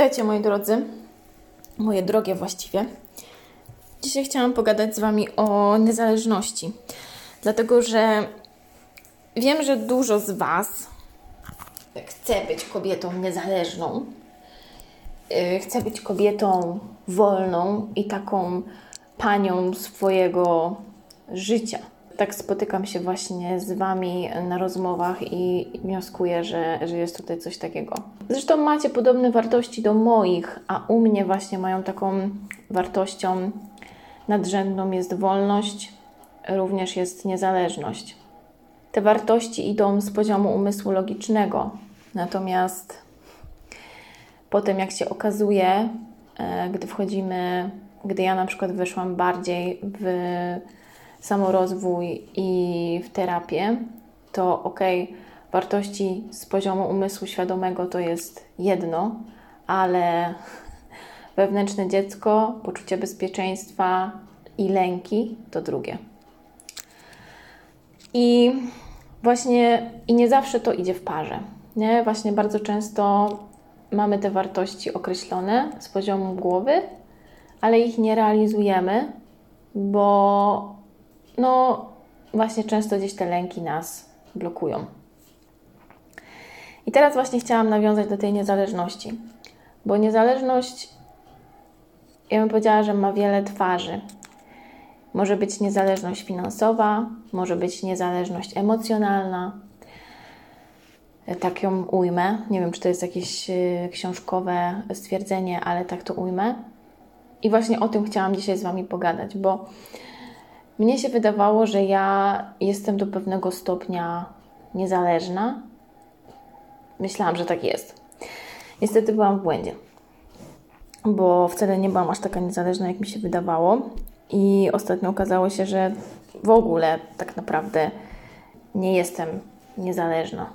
Witajcie moi drodzy, moje drogie właściwie. Dzisiaj chciałam pogadać z Wami o niezależności, dlatego że wiem, że dużo z Was chce być kobietą niezależną, yy, chce być kobietą wolną i taką panią swojego życia tak spotykam się właśnie z Wami na rozmowach i wnioskuję, że, że jest tutaj coś takiego. Zresztą macie podobne wartości do moich, a u mnie właśnie mają taką wartością nadrzędną jest wolność, również jest niezależność. Te wartości idą z poziomu umysłu logicznego, natomiast potem, jak się okazuje, e, gdy wchodzimy, gdy ja na przykład weszłam bardziej w samorozwój i w terapię, to ok, wartości z poziomu umysłu świadomego to jest jedno, ale wewnętrzne dziecko, poczucie bezpieczeństwa i lęki to drugie. I właśnie i nie zawsze to idzie w parze. Nie? Właśnie bardzo często mamy te wartości określone z poziomu głowy, ale ich nie realizujemy, bo no właśnie często gdzieś te lęki nas blokują. I teraz właśnie chciałam nawiązać do tej niezależności, bo niezależność, ja bym powiedziała, że ma wiele twarzy. Może być niezależność finansowa, może być niezależność emocjonalna. Tak ją ujmę. Nie wiem, czy to jest jakieś y, książkowe stwierdzenie, ale tak to ujmę. I właśnie o tym chciałam dzisiaj z Wami pogadać, bo mnie się wydawało, że ja jestem do pewnego stopnia niezależna. Myślałam, że tak jest. Niestety byłam w błędzie, bo wcale nie byłam aż taka niezależna, jak mi się wydawało. I ostatnio okazało się, że w ogóle tak naprawdę nie jestem niezależna.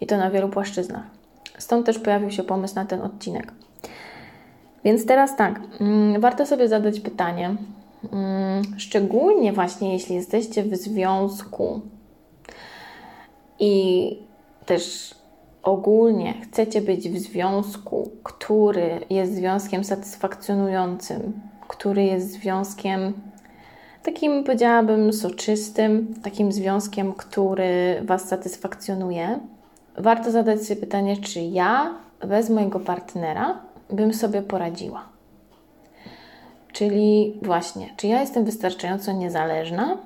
I to na wielu płaszczyznach. Stąd też pojawił się pomysł na ten odcinek. Więc teraz tak, mm, warto sobie zadać pytanie, szczególnie właśnie jeśli jesteście w związku i też ogólnie chcecie być w związku, który jest związkiem satysfakcjonującym, który jest związkiem takim, powiedziałabym, soczystym, takim związkiem, który Was satysfakcjonuje, warto zadać sobie pytanie, czy ja bez mojego partnera bym sobie poradziła. Czyli właśnie, czy ja jestem wystarczająco niezależna,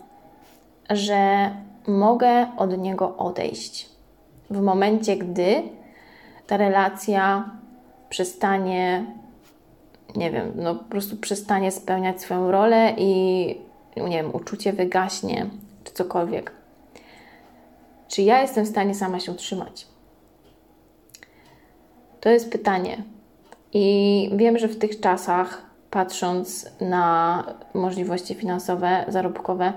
że mogę od niego odejść w momencie, gdy ta relacja przestanie, nie wiem, no po prostu przestanie spełniać swoją rolę i nie wiem, uczucie wygaśnie, czy cokolwiek. Czy ja jestem w stanie sama się utrzymać? To jest pytanie. I wiem, że w tych czasach patrząc na możliwości finansowe, zarobkowe,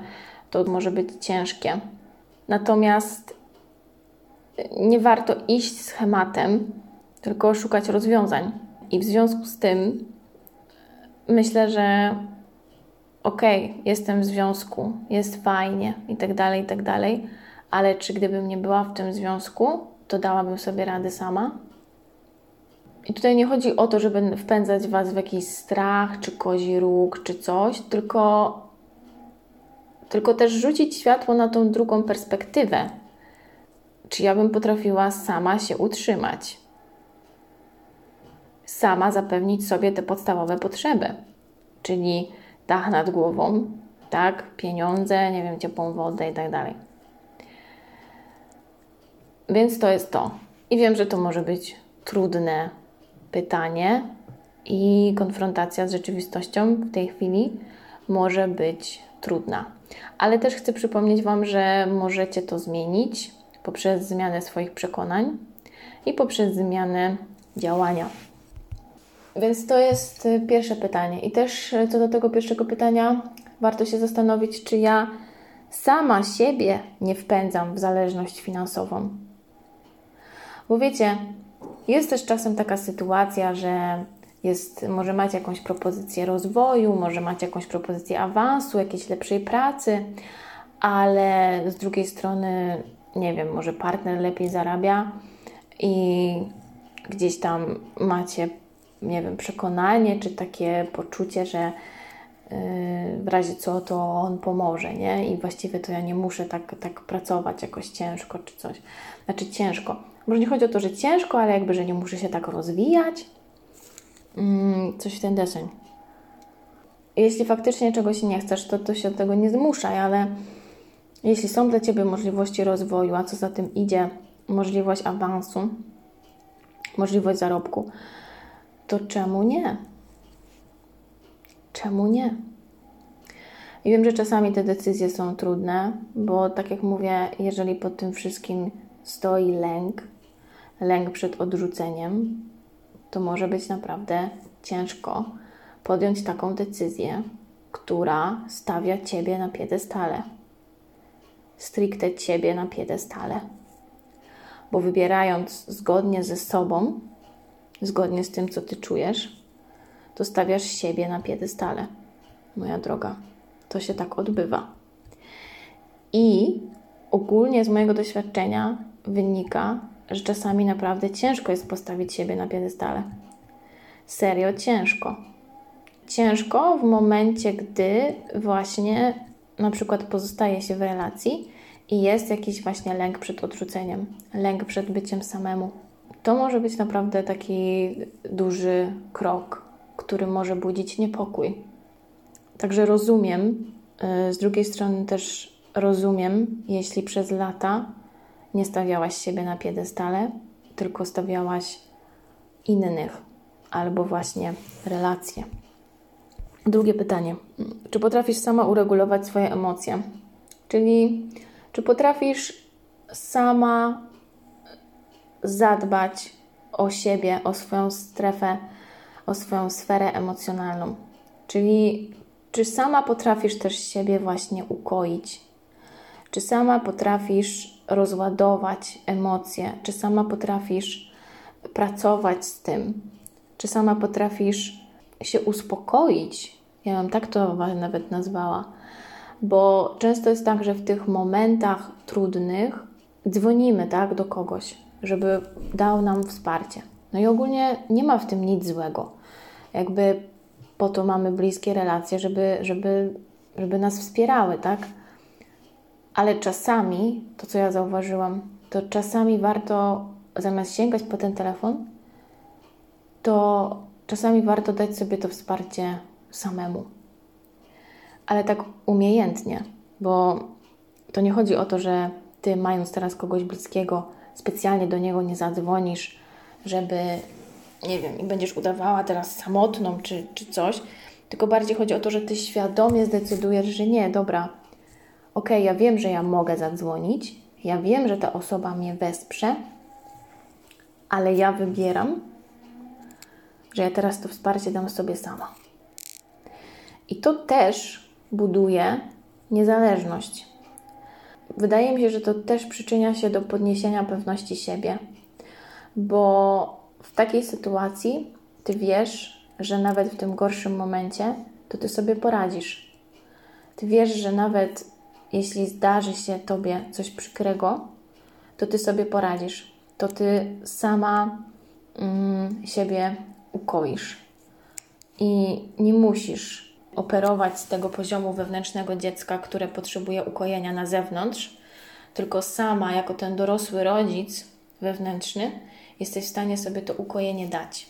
to może być ciężkie. Natomiast nie warto iść schematem, tylko szukać rozwiązań. I w związku z tym myślę, że okej, okay, jestem w związku, jest fajnie i tak dalej, i tak dalej, ale czy gdybym nie była w tym związku, to dałabym sobie radę sama? I tutaj nie chodzi o to, żeby wpędzać Was w jakiś strach, czy kozi róg, czy coś, tylko, tylko też rzucić światło na tą drugą perspektywę. Czy ja bym potrafiła sama się utrzymać? Sama zapewnić sobie te podstawowe potrzeby, czyli dach nad głową, tak, pieniądze, nie wiem, ciepłą wodę i tak dalej. Więc to jest to. I wiem, że to może być trudne, pytanie i konfrontacja z rzeczywistością w tej chwili może być trudna. Ale też chcę przypomnieć Wam, że możecie to zmienić poprzez zmianę swoich przekonań i poprzez zmianę działania. Więc to jest pierwsze pytanie. I też co do tego pierwszego pytania, warto się zastanowić, czy ja sama siebie nie wpędzam w zależność finansową. Bo wiecie, jest też czasem taka sytuacja, że jest, może macie jakąś propozycję rozwoju, może macie jakąś propozycję awansu, jakiejś lepszej pracy, ale z drugiej strony, nie wiem, może partner lepiej zarabia i gdzieś tam macie, nie wiem, przekonanie czy takie poczucie, że yy, w razie co to on pomoże, nie? I właściwie to ja nie muszę tak, tak pracować jakoś ciężko czy coś. Znaczy ciężko. Może nie chodzi o to, że ciężko, ale jakby, że nie muszę się tak rozwijać. Yy, coś w ten deseń. Jeśli faktycznie czegoś nie chcesz, to, to się do tego nie zmuszaj, ale jeśli są dla Ciebie możliwości rozwoju, a co za tym idzie, możliwość awansu, możliwość zarobku, to czemu nie? Czemu nie? I wiem, że czasami te decyzje są trudne, bo tak jak mówię, jeżeli pod tym wszystkim stoi lęk, lęk przed odrzuceniem, to może być naprawdę ciężko podjąć taką decyzję, która stawia Ciebie na piedestale. Stricte Ciebie na piedestale. Bo wybierając zgodnie ze sobą, zgodnie z tym, co Ty czujesz, to stawiasz siebie na piedestale. Moja droga, to się tak odbywa. I ogólnie z mojego doświadczenia wynika, że czasami naprawdę ciężko jest postawić siebie na piedestale. Serio ciężko ciężko w momencie, gdy właśnie na przykład pozostaje się w relacji i jest jakiś właśnie lęk przed odrzuceniem, lęk przed byciem samemu. To może być naprawdę taki duży krok, który może budzić niepokój. Także rozumiem, y, z drugiej strony też rozumiem, jeśli przez lata nie stawiałaś siebie na piedestale, tylko stawiałaś innych albo właśnie relacje. Drugie pytanie. Czy potrafisz sama uregulować swoje emocje? Czyli czy potrafisz sama zadbać o siebie, o swoją strefę, o swoją sferę emocjonalną? Czyli czy sama potrafisz też siebie właśnie ukoić? Czy sama potrafisz rozładować emocje? Czy sama potrafisz pracować z tym? Czy sama potrafisz się uspokoić. Ja bym tak to nawet nazwała, bo często jest tak, że w tych momentach trudnych dzwonimy tak do kogoś, żeby dał nam wsparcie. No i ogólnie nie ma w tym nic złego. Jakby po to mamy bliskie relacje, żeby, żeby, żeby nas wspierały, tak? Ale czasami, to co ja zauważyłam, to czasami warto zamiast sięgać po ten telefon, to Czasami warto dać sobie to wsparcie samemu, ale tak umiejętnie, bo to nie chodzi o to, że ty, mając teraz kogoś bliskiego, specjalnie do niego nie zadzwonisz, żeby, nie wiem, i będziesz udawała teraz samotną czy, czy coś, tylko bardziej chodzi o to, że ty świadomie zdecydujesz, że nie, dobra, ok, ja wiem, że ja mogę zadzwonić, ja wiem, że ta osoba mnie wesprze, ale ja wybieram, że ja teraz to wsparcie dam sobie sama. I to też buduje niezależność. Wydaje mi się, że to też przyczynia się do podniesienia pewności siebie, bo w takiej sytuacji ty wiesz, że nawet w tym gorszym momencie to ty sobie poradzisz. Ty wiesz, że nawet jeśli zdarzy się tobie coś przykrego, to ty sobie poradzisz. To ty sama mm, siebie ukoisz. I nie musisz operować z tego poziomu wewnętrznego dziecka, które potrzebuje ukojenia na zewnątrz, tylko sama, jako ten dorosły rodzic wewnętrzny, jesteś w stanie sobie to ukojenie dać.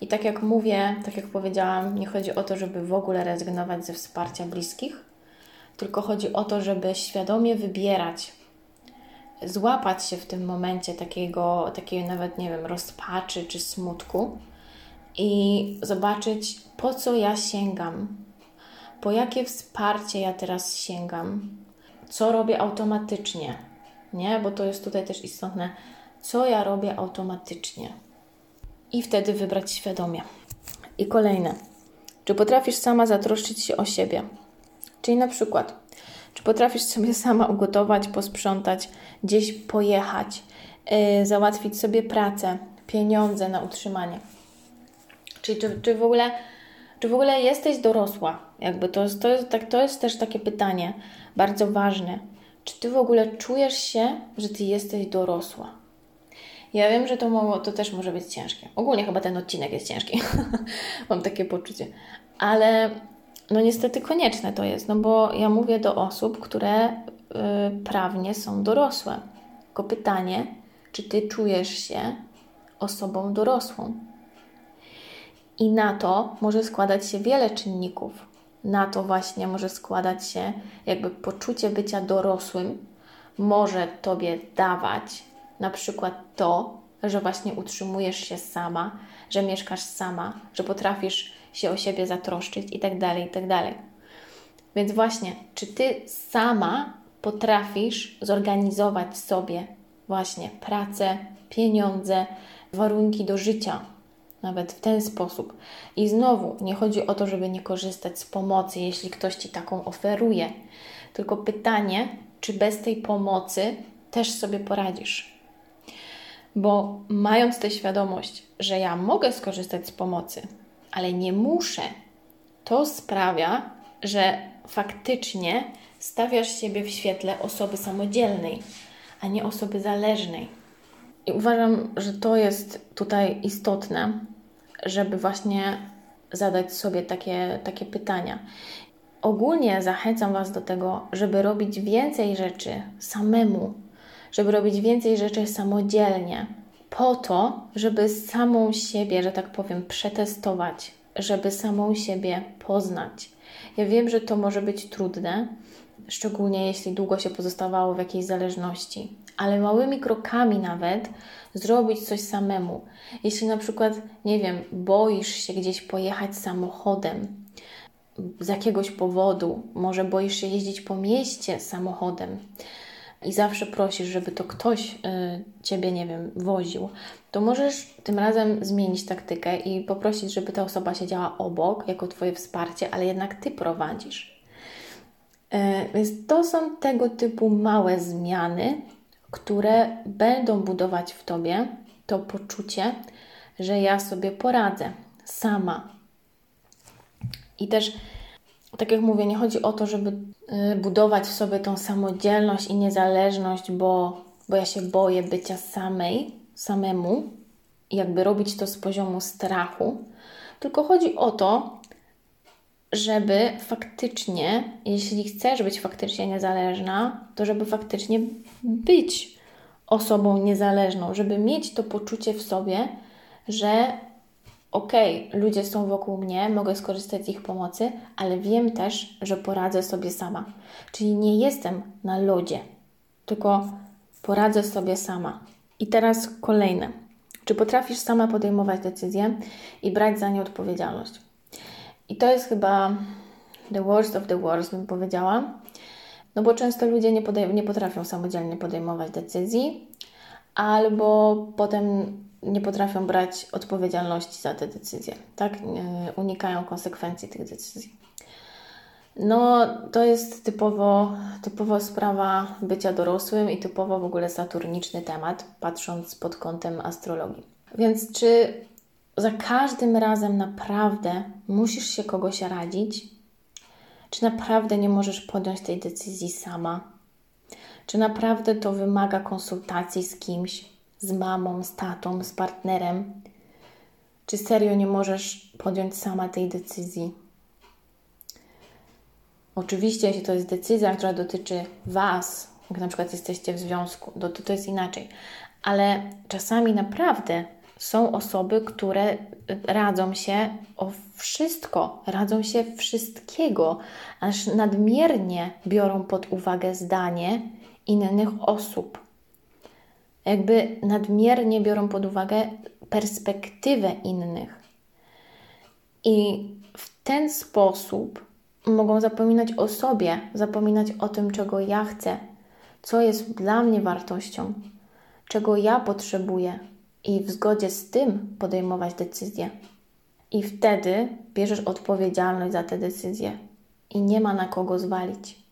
I tak jak mówię, tak jak powiedziałam, nie chodzi o to, żeby w ogóle rezygnować ze wsparcia bliskich, tylko chodzi o to, żeby świadomie wybierać, złapać się w tym momencie takiego, takiej nawet, nie wiem, rozpaczy czy smutku i zobaczyć, po co ja sięgam, po jakie wsparcie ja teraz sięgam, co robię automatycznie, nie? Bo to jest tutaj też istotne, co ja robię automatycznie. I wtedy wybrać świadomie. I kolejne. Czy potrafisz sama zatroszczyć się o siebie? Czyli na przykład, czy potrafisz sobie sama ugotować, posprzątać, gdzieś pojechać, yy, załatwić sobie pracę, pieniądze na utrzymanie? Czyli czy, czy, w ogóle, czy w ogóle jesteś dorosła? Jakby to, jest, to, jest, tak, to jest też takie pytanie bardzo ważne. Czy ty w ogóle czujesz się, że ty jesteś dorosła? Ja wiem, że to, mogło, to też może być ciężkie. Ogólnie chyba ten odcinek jest ciężki. Mam takie poczucie. Ale no niestety konieczne to jest, no bo ja mówię do osób, które y, prawnie są dorosłe. Tylko pytanie, czy ty czujesz się osobą dorosłą? I na to może składać się wiele czynników. Na to właśnie może składać się jakby poczucie bycia dorosłym, może tobie dawać na przykład to, że właśnie utrzymujesz się sama, że mieszkasz sama, że potrafisz się o siebie zatroszczyć itd., tak. Tak Więc właśnie, czy ty sama potrafisz zorganizować sobie właśnie pracę, pieniądze, warunki do życia, nawet w ten sposób. I znowu, nie chodzi o to, żeby nie korzystać z pomocy, jeśli ktoś ci taką oferuje, tylko pytanie, czy bez tej pomocy też sobie poradzisz. Bo mając tę świadomość, że ja mogę skorzystać z pomocy, ale nie muszę, to sprawia, że faktycznie stawiasz siebie w świetle osoby samodzielnej, a nie osoby zależnej. I uważam, że to jest tutaj istotne, żeby właśnie zadać sobie takie, takie pytania. Ogólnie zachęcam Was do tego, żeby robić więcej rzeczy samemu, żeby robić więcej rzeczy samodzielnie, po to, żeby samą siebie, że tak powiem, przetestować, żeby samą siebie poznać. Ja wiem, że to może być trudne, szczególnie jeśli długo się pozostawało w jakiejś zależności, ale małymi krokami nawet zrobić coś samemu. Jeśli na przykład, nie wiem, boisz się gdzieś pojechać samochodem z jakiegoś powodu, może boisz się jeździć po mieście samochodem, i zawsze prosisz, żeby to ktoś y, ciebie, nie wiem, woził, to możesz tym razem zmienić taktykę i poprosić, żeby ta osoba siedziała obok, jako Twoje wsparcie, ale jednak Ty prowadzisz. Y, więc to są tego typu małe zmiany, które będą budować w Tobie to poczucie, że ja sobie poradzę sama. I też tak jak mówię, nie chodzi o to, żeby y, budować w sobie tą samodzielność i niezależność, bo, bo ja się boję bycia samej, samemu, i jakby robić to z poziomu strachu, tylko chodzi o to, żeby faktycznie, jeśli chcesz być faktycznie niezależna, to żeby faktycznie być osobą niezależną, żeby mieć to poczucie w sobie, że okej, okay, ludzie są wokół mnie, mogę skorzystać z ich pomocy, ale wiem też, że poradzę sobie sama. Czyli nie jestem na lodzie, tylko poradzę sobie sama. I teraz kolejne. Czy potrafisz sama podejmować decyzje i brać za nie odpowiedzialność? I to jest chyba the worst of the worst, bym powiedziała. No bo często ludzie nie, podej- nie potrafią samodzielnie podejmować decyzji, albo potem nie potrafią brać odpowiedzialności za te decyzje, tak? Unikają konsekwencji tych decyzji. No, to jest typowo, typowo sprawa bycia dorosłym i typowo w ogóle saturniczny temat, patrząc pod kątem astrologii. Więc czy za każdym razem naprawdę musisz się kogoś radzić? Czy naprawdę nie możesz podjąć tej decyzji sama? Czy naprawdę to wymaga konsultacji z kimś? Z mamą, z tatą, z partnerem? Czy serio nie możesz podjąć sama tej decyzji? Oczywiście, jeśli to jest decyzja, która dotyczy Was, jak na przykład jesteście w związku, to, to jest inaczej. Ale czasami naprawdę są osoby, które radzą się o wszystko, radzą się wszystkiego, aż nadmiernie biorą pod uwagę zdanie innych osób jakby nadmiernie biorą pod uwagę perspektywę innych. I w ten sposób mogą zapominać o sobie, zapominać o tym, czego ja chcę, co jest dla mnie wartością, czego ja potrzebuję, i w zgodzie z tym podejmować decyzje. I wtedy bierzesz odpowiedzialność za te decyzje i nie ma na kogo zwalić.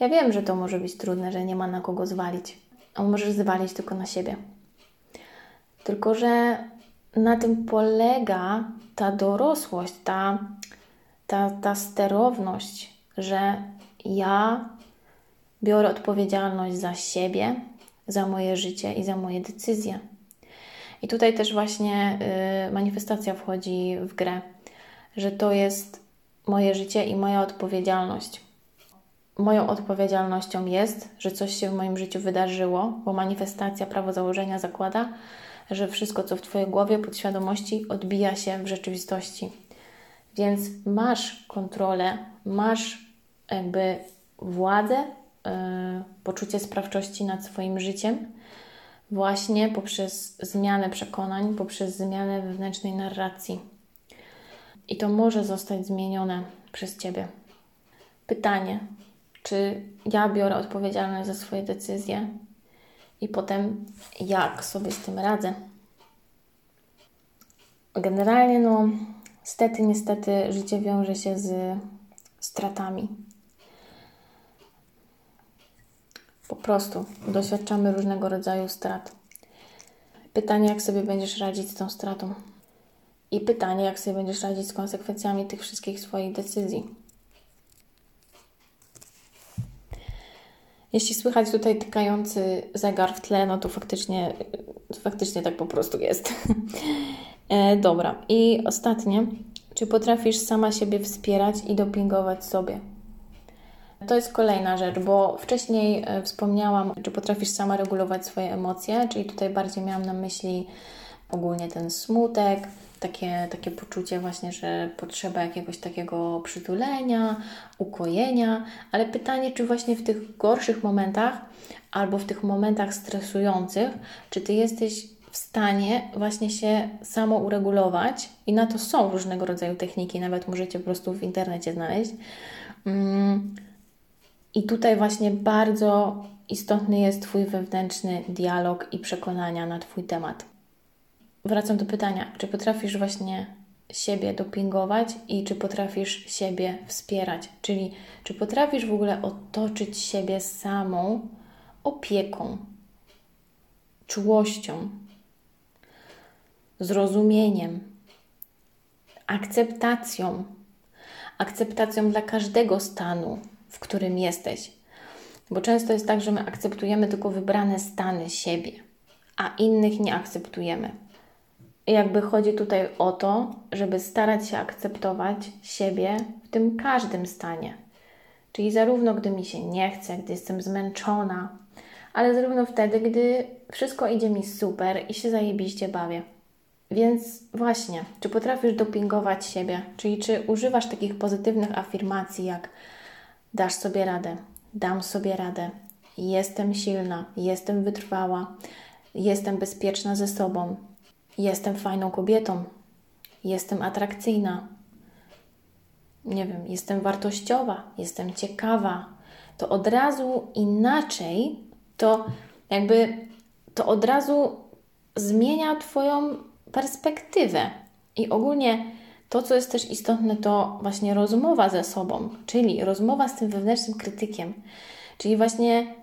Ja wiem, że to może być trudne, że nie ma na kogo zwalić, a możesz zwalić tylko na siebie. Tylko, że na tym polega ta dorosłość, ta, ta, ta sterowność, że ja biorę odpowiedzialność za siebie, za moje życie i za moje decyzje. I tutaj też właśnie y, manifestacja wchodzi w grę, że to jest moje życie i moja odpowiedzialność. Moją odpowiedzialnością jest, że coś się w moim życiu wydarzyło, bo manifestacja prawo założenia zakłada, że wszystko, co w Twojej głowie, podświadomości, odbija się w rzeczywistości. Więc masz kontrolę, masz jakby władzę, yy, poczucie sprawczości nad swoim życiem, właśnie poprzez zmianę przekonań, poprzez zmianę wewnętrznej narracji. I to może zostać zmienione przez Ciebie. Pytanie, czy ja biorę odpowiedzialność za swoje decyzje i potem jak sobie z tym radzę? Generalnie, no, Stety, niestety, życie wiąże się z stratami. Po prostu doświadczamy różnego rodzaju strat. Pytanie, jak sobie będziesz radzić z tą stratą. I pytanie, jak sobie będziesz radzić z konsekwencjami tych wszystkich swoich decyzji. Jeśli słychać tutaj tykający zegar w tle, no to faktycznie, faktycznie tak po prostu jest. E, dobra, i ostatnie. Czy potrafisz sama siebie wspierać i dopingować sobie? To jest kolejna rzecz, bo wcześniej e, wspomniałam, czy potrafisz sama regulować swoje emocje, czyli tutaj bardziej miałam na myśli ogólnie ten smutek, takie, takie poczucie właśnie, że potrzeba jakiegoś takiego przytulenia, ukojenia, ale pytanie, czy właśnie w tych gorszych momentach albo w tych momentach stresujących, czy Ty jesteś w stanie właśnie się samo uregulować i na to są różnego rodzaju techniki, nawet możecie po prostu w internecie znaleźć. Mm. I tutaj właśnie bardzo istotny jest Twój wewnętrzny dialog i przekonania na Twój temat. Wracam do pytania, czy potrafisz właśnie siebie dopingować i czy potrafisz siebie wspierać? Czyli czy potrafisz w ogóle otoczyć siebie samą opieką, czułością, zrozumieniem, akceptacją, akceptacją dla każdego stanu, w którym jesteś. Bo często jest tak, że my akceptujemy tylko wybrane stany siebie, a innych nie akceptujemy. Jakby chodzi tutaj o to, żeby starać się akceptować siebie w tym każdym stanie. Czyli zarówno gdy mi się nie chce, gdy jestem zmęczona, ale zarówno wtedy, gdy wszystko idzie mi super i się zajebiście bawię. Więc właśnie, czy potrafisz dopingować siebie? Czyli czy używasz takich pozytywnych afirmacji jak dasz sobie radę, dam sobie radę, jestem silna, jestem wytrwała, jestem bezpieczna ze sobą, jestem fajną kobietą, jestem atrakcyjna, nie wiem, jestem wartościowa, jestem ciekawa. To od razu inaczej, to jakby to od razu zmienia Twoją perspektywę. I ogólnie to, co jest też istotne, to właśnie rozmowa ze sobą, czyli rozmowa z tym wewnętrznym krytykiem, czyli właśnie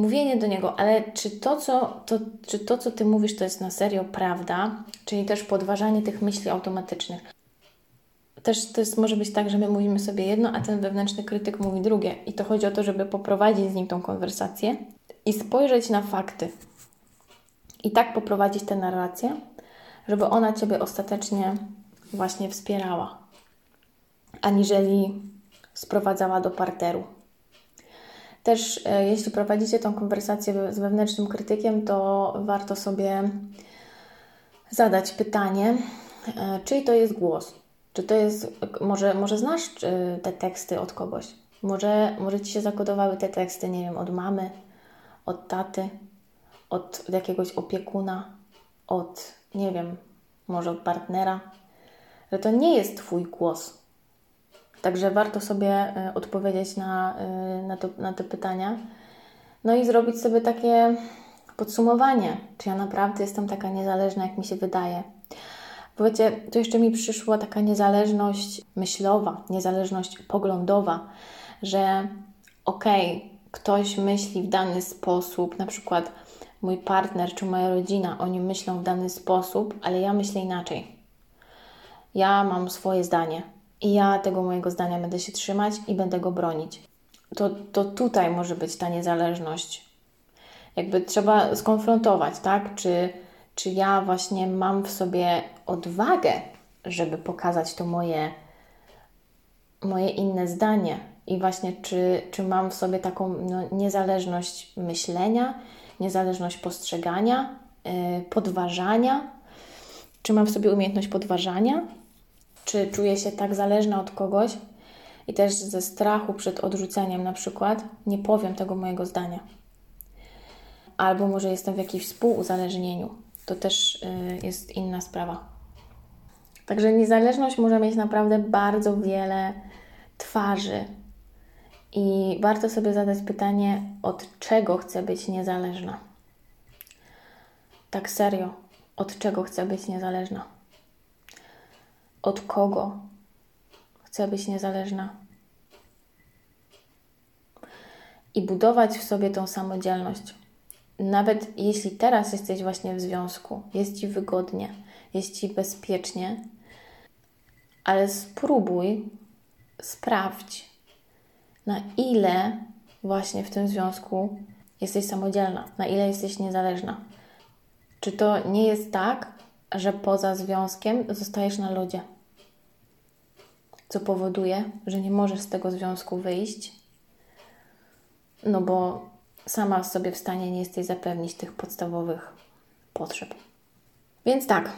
mówienie do niego, ale czy to, co, to, czy to, co ty mówisz, to jest na serio prawda, czyli też podważanie tych myśli automatycznych. Też to jest, może być tak, że my mówimy sobie jedno, a ten wewnętrzny krytyk mówi drugie. I to chodzi o to, żeby poprowadzić z nim tą konwersację i spojrzeć na fakty. I tak poprowadzić tę narrację, żeby ona Ciebie ostatecznie właśnie wspierała, aniżeli sprowadzała do parteru. Też e, jeśli prowadzicie tą konwersację z wewnętrznym krytykiem, to warto sobie zadać pytanie, e, czyj to jest głos? Czy to jest, może, może znasz e, te teksty od kogoś? Może, może Ci się zakodowały te teksty, nie wiem, od mamy, od taty, od, od jakiegoś opiekuna, od nie wiem, może od partnera, że to nie jest Twój głos. Także warto sobie e, odpowiedzieć na, e, na, to, na te pytania. No i zrobić sobie takie podsumowanie, czy ja naprawdę jestem taka niezależna, jak mi się wydaje. Bo wiecie, tu jeszcze mi przyszła taka niezależność myślowa, niezależność poglądowa, że okej, okay, ktoś myśli w dany sposób, na przykład mój partner czy moja rodzina, oni myślą w dany sposób, ale ja myślę inaczej. Ja mam swoje zdanie i ja tego mojego zdania będę się trzymać i będę go bronić. To, to tutaj może być ta niezależność. jakby trzeba skonfrontować, tak? Czy, czy ja właśnie mam w sobie odwagę, żeby pokazać to moje, moje inne zdanie. I właśnie, czy, czy mam w sobie taką no, niezależność myślenia, niezależność postrzegania, yy, podważania, czy mam w sobie umiejętność podważania, czy czuję się tak zależna od kogoś i też ze strachu przed odrzuceniem, na przykład, nie powiem tego mojego zdania. Albo może jestem w jakimś współuzależnieniu. To też yy, jest inna sprawa. Także niezależność może mieć naprawdę bardzo wiele twarzy. I warto sobie zadać pytanie, od czego chcę być niezależna. Tak serio, od czego chcę być niezależna? Od kogo chcę być niezależna? I budować w sobie tą samodzielność. Nawet jeśli teraz jesteś właśnie w związku, jest ci wygodnie, jest ci bezpiecznie, ale spróbuj, sprawdź, na ile właśnie w tym związku jesteś samodzielna, na ile jesteś niezależna. Czy to nie jest tak, że poza związkiem zostajesz na lodzie? Co powoduje, że nie możesz z tego związku wyjść, no bo sama sobie w stanie nie jesteś zapewnić tych podstawowych potrzeb. Więc tak,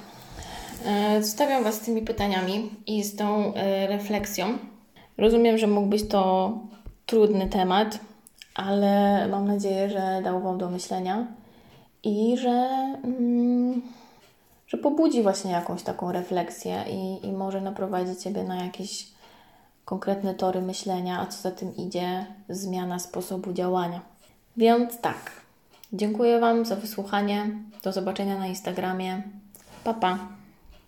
e, zostawiam Was z tymi pytaniami i z tą e, refleksją. Rozumiem, że mógł być to trudny temat, ale mam nadzieję, że dał Wam do myślenia i że, mm, że pobudzi właśnie jakąś taką refleksję i, i może naprowadzi Ciebie na jakieś konkretne tory myślenia, a co za tym idzie, zmiana sposobu działania. Więc tak, dziękuję Wam za wysłuchanie. Do zobaczenia na Instagramie. Pa, pa.